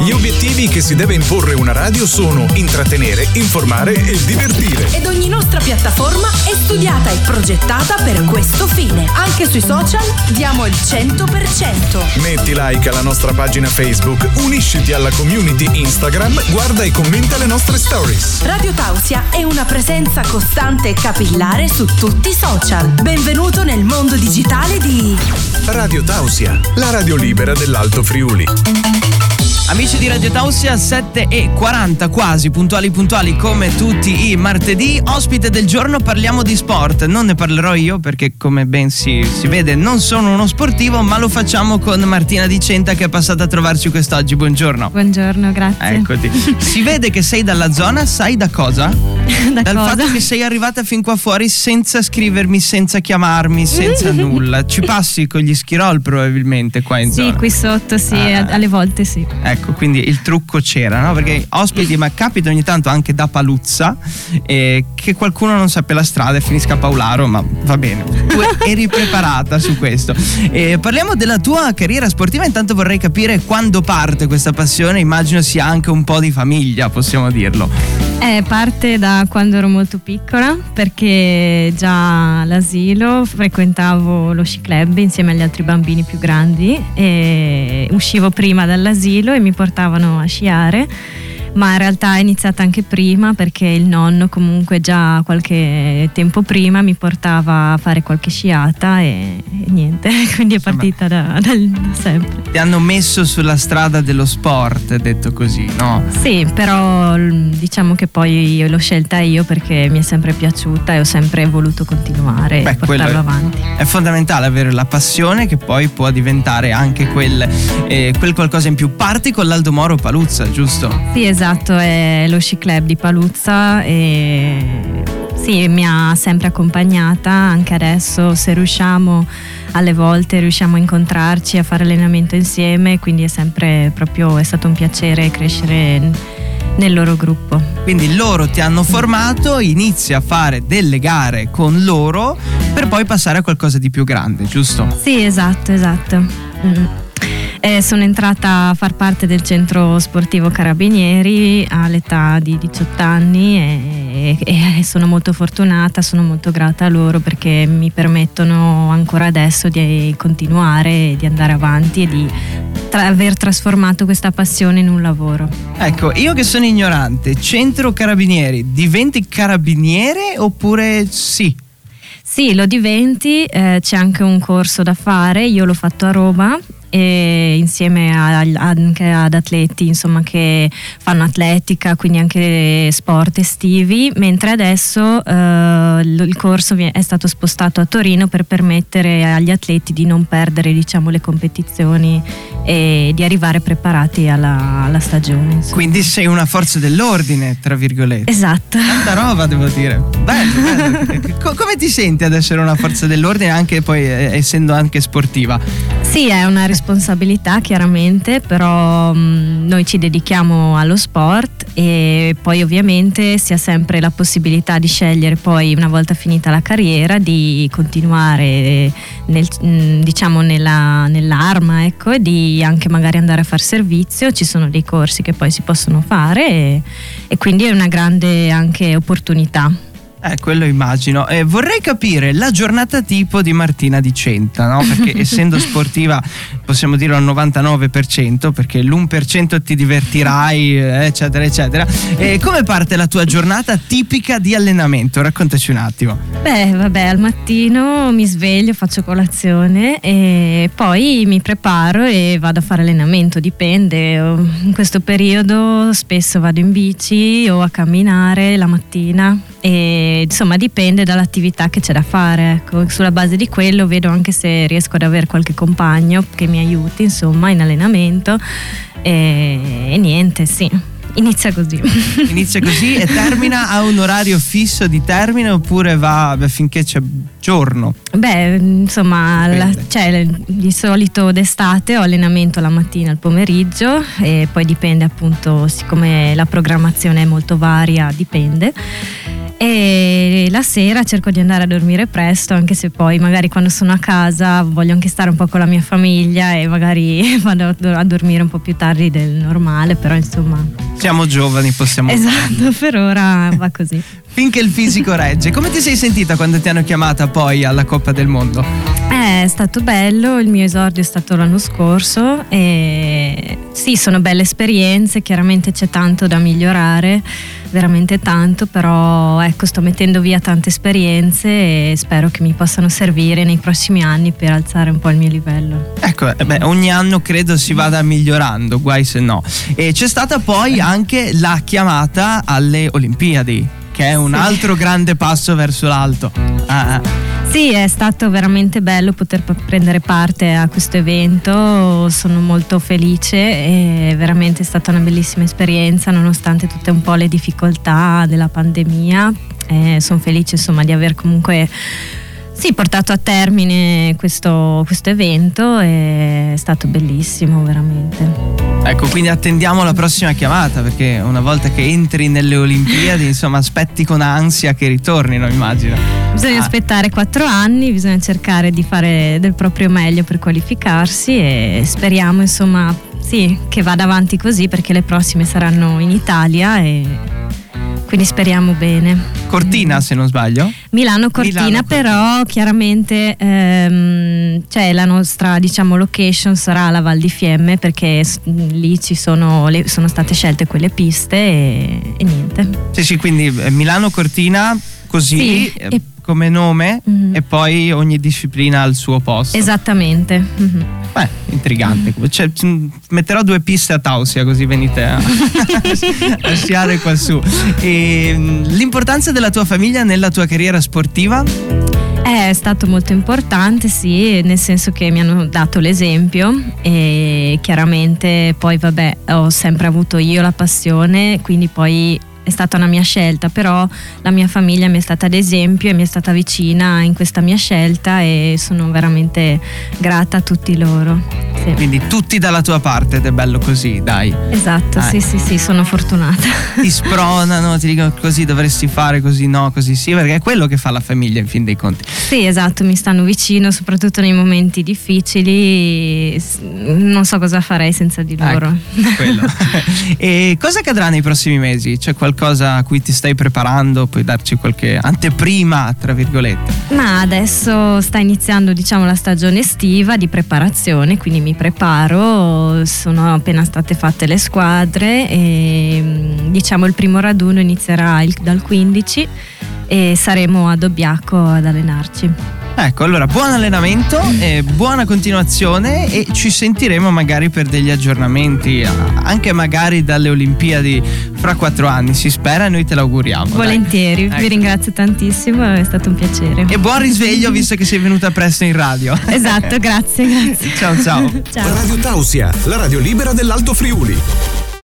Gli obiettivi che si deve imporre una radio sono intrattenere, informare e divertire. Ed ogni nostra piattaforma è studiata e progettata per questo fine. Anche sui social diamo il 100%. Metti like alla nostra pagina Facebook, unisciti alla community Instagram, guarda e commenta le nostre stories. Radio Tausia è una presenza costante e capillare su tutti i social. Benvenuto nel mondo digitale di Radio Tausia, la radio libera dell'Alto Friuli. Amici di Radio Tausia 7 e 40 quasi puntuali puntuali come tutti i martedì ospite del giorno parliamo di sport non ne parlerò io perché come ben si, si vede non sono uno sportivo ma lo facciamo con Martina Di Centa che è passata a trovarci quest'oggi buongiorno Buongiorno, grazie. eccoti si vede che sei dalla zona sai da cosa? da dal cosa? fatto che sei arrivata fin qua fuori senza scrivermi senza chiamarmi senza nulla ci passi con gli schirol probabilmente qua in Sì, zona qui sotto sì, Ah. alle volte sì. Ecco, quindi il trucco c'era, no? Perché ospiti, ma capita ogni tanto anche da Paluzza eh, che qualcuno non sappia la strada e finisca a Paolaro, ma va bene. Tu eri preparata su questo. Eh, parliamo della tua carriera sportiva, intanto vorrei capire quando parte questa passione, immagino sia anche un po' di famiglia, possiamo dirlo. Eh, parte da quando ero molto piccola perché già all'asilo frequentavo lo sci club insieme agli altri bambini più grandi e uscivo prima dall'asilo e mi portavano a sciare. Ma in realtà è iniziata anche prima perché il nonno comunque già qualche tempo prima mi portava a fare qualche sciata e, e niente, quindi è partita da, dal- da sempre. Ti hanno messo sulla strada dello sport, detto così, no? Sì, però diciamo che poi l'ho scelta io perché mi è sempre piaciuta e ho sempre voluto continuare Beh, e è- avanti. È fondamentale avere la passione che poi può diventare anche quel, eh, quel qualcosa in più. Parti con l'Aldo Moro Paluzza, giusto? Sì, esatto, è lo sci club di Paluzza e sì, mi ha sempre accompagnata, anche adesso se riusciamo alle volte riusciamo a incontrarci, a fare allenamento insieme, quindi è sempre proprio è stato un piacere crescere nel loro gruppo. Quindi loro ti hanno formato, inizi a fare delle gare con loro per poi passare a qualcosa di più grande, giusto? Sì, esatto, esatto. Mm. Eh, sono entrata a far parte del centro sportivo Carabinieri all'età di 18 anni e, e sono molto fortunata, sono molto grata a loro perché mi permettono ancora adesso di continuare, di andare avanti e di tra- aver trasformato questa passione in un lavoro. Ecco, io che sono ignorante, centro carabinieri, diventi carabiniere oppure sì? Sì, lo diventi, eh, c'è anche un corso da fare, io l'ho fatto a Roma e insieme a- anche ad atleti insomma, che fanno atletica, quindi anche sport estivi, mentre adesso eh, il corso è stato spostato a Torino per permettere agli atleti di non perdere diciamo, le competizioni e di arrivare preparati alla, alla stagione. insomma. Quindi sei una forza dell'ordine, tra virgolette. Esatto. Tanta roba devo dire. Bello, bello. Co- come ti senti ad essere una forza dell'ordine anche poi eh, essendo anche sportiva? Sì, è una responsabilità chiaramente, però mh, noi ci dedichiamo allo sport e poi ovviamente si ha sempre la possibilità di scegliere poi una volta finita la carriera di continuare nel- mh, diciamo nella- nell'arma ecco, e di anche magari andare a far servizio, ci sono dei corsi che poi si possono fare e, e quindi è una grande anche opportunità. Eh, quello immagino. Eh, vorrei capire la giornata tipo di Martina Di Centa, no? Perché essendo sportiva possiamo dire al 99%, perché l'1% ti divertirai, eh, eccetera, eccetera. E come parte la tua giornata tipica di allenamento? Raccontaci un attimo. Beh, vabbè, al mattino mi sveglio, faccio colazione e poi mi preparo e vado a fare allenamento, dipende. In questo periodo spesso vado in bici o a camminare la mattina e insomma dipende dall'attività che c'è da fare. Ecco. Sulla base di quello vedo anche se riesco ad avere qualche compagno che mi aiuti, insomma, in allenamento e, e niente, sì. Inizia così. Inizia così e termina a un orario fisso di termine oppure va beh, finché c'è giorno? Beh, insomma, la- cioè, di solito d'estate ho allenamento la mattina e al pomeriggio e poi dipende appunto, siccome la programmazione è molto varia, dipende. E la sera cerco di andare a dormire presto, anche se poi magari quando sono a casa voglio anche stare un po' con la mia famiglia e magari vado a dormire un po' più tardi del normale, però insomma... Siamo giovani, possiamo... Esatto, per ora va così. Finché il fisico regge. Come ti sei sentita quando ti hanno chiamata poi alla Coppa del Mondo? Eh, è stato bello, il mio esordio è stato l'anno scorso e sì, sono belle esperienze, chiaramente c'è tanto da migliorare veramente tanto, però ecco sto mettendo via tante esperienze e spero che mi possano servire nei prossimi anni per alzare un po' il mio livello. Ecco, eh, beh, ogni anno credo si vada migliorando, guai se no. E c'è stata poi anche la chiamata alle Olimpiadi, che è un sì. altro grande passo verso l'alto. Ah, ah. Sì, è stato veramente bello poter prendere parte a questo evento, sono molto felice, è veramente stata una bellissima esperienza nonostante tutte un po' le difficoltà della pandemia. Eh, sono felice insomma di aver comunque sì, portato a termine questo, questo evento è stato bellissimo veramente. Ecco, quindi attendiamo la prossima chiamata perché una volta che entri nelle Olimpiadi, insomma, aspetti con ansia che ritornino, immagino. Bisogna ah. aspettare quattro anni, bisogna cercare di fare del proprio meglio per qualificarsi e speriamo, insomma, sì, che vada avanti così perché le prossime saranno in Italia e quindi speriamo bene. Cortina se non sbaglio? Milano Cortina, Milano, però chiaramente ehm, cioè, la nostra diciamo, location sarà la Val di Fiemme perché lì ci sono, le, sono state scelte quelle piste e, e niente. Sì, sì, quindi eh, Milano Cortina così. Sì, eh, come nome mm-hmm. e poi ogni disciplina al suo posto. Esattamente. Mm-hmm. Beh, intrigante. Mm-hmm. Cioè, metterò due piste a Tausia così venite a, a sciare qua su. E, mm, l'importanza della tua famiglia nella tua carriera sportiva? È stato molto importante, sì, nel senso che mi hanno dato l'esempio e chiaramente poi vabbè ho sempre avuto io la passione, quindi poi è stata una mia scelta, però la mia famiglia mi è stata ad esempio e mi è stata vicina in questa mia scelta e sono veramente grata a tutti loro. Sì. Quindi tutti dalla tua parte ed è bello così, dai. Esatto, dai. sì, sì, sì, sono fortunata. Ti spronano, ti dicono così dovresti fare, così no, così sì, perché è quello che fa la famiglia in fin dei conti. Sì, esatto, mi stanno vicino, soprattutto nei momenti difficili. Non so cosa farei senza di loro. Ecco, e cosa accadrà nei prossimi mesi? C'è qualcosa a cui ti stai preparando? Puoi darci qualche anteprima, tra virgolette? Ma adesso sta iniziando, diciamo, la stagione estiva di preparazione, quindi mi preparo, sono appena state fatte le squadre e diciamo il primo raduno inizierà il, dal 15 e saremo a Dobbiaco ad allenarci. Ecco, allora buon allenamento, e buona continuazione e ci sentiremo magari per degli aggiornamenti, anche magari dalle Olimpiadi fra quattro anni, si spera e noi te l'auguriamo. Volentieri, ecco. vi ringrazio tantissimo, è stato un piacere. E buon risveglio visto che sei venuta presto in radio. Esatto, grazie, grazie. ciao ciao. ciao. Radio Tausia, la radio libera dell'Alto Friuli.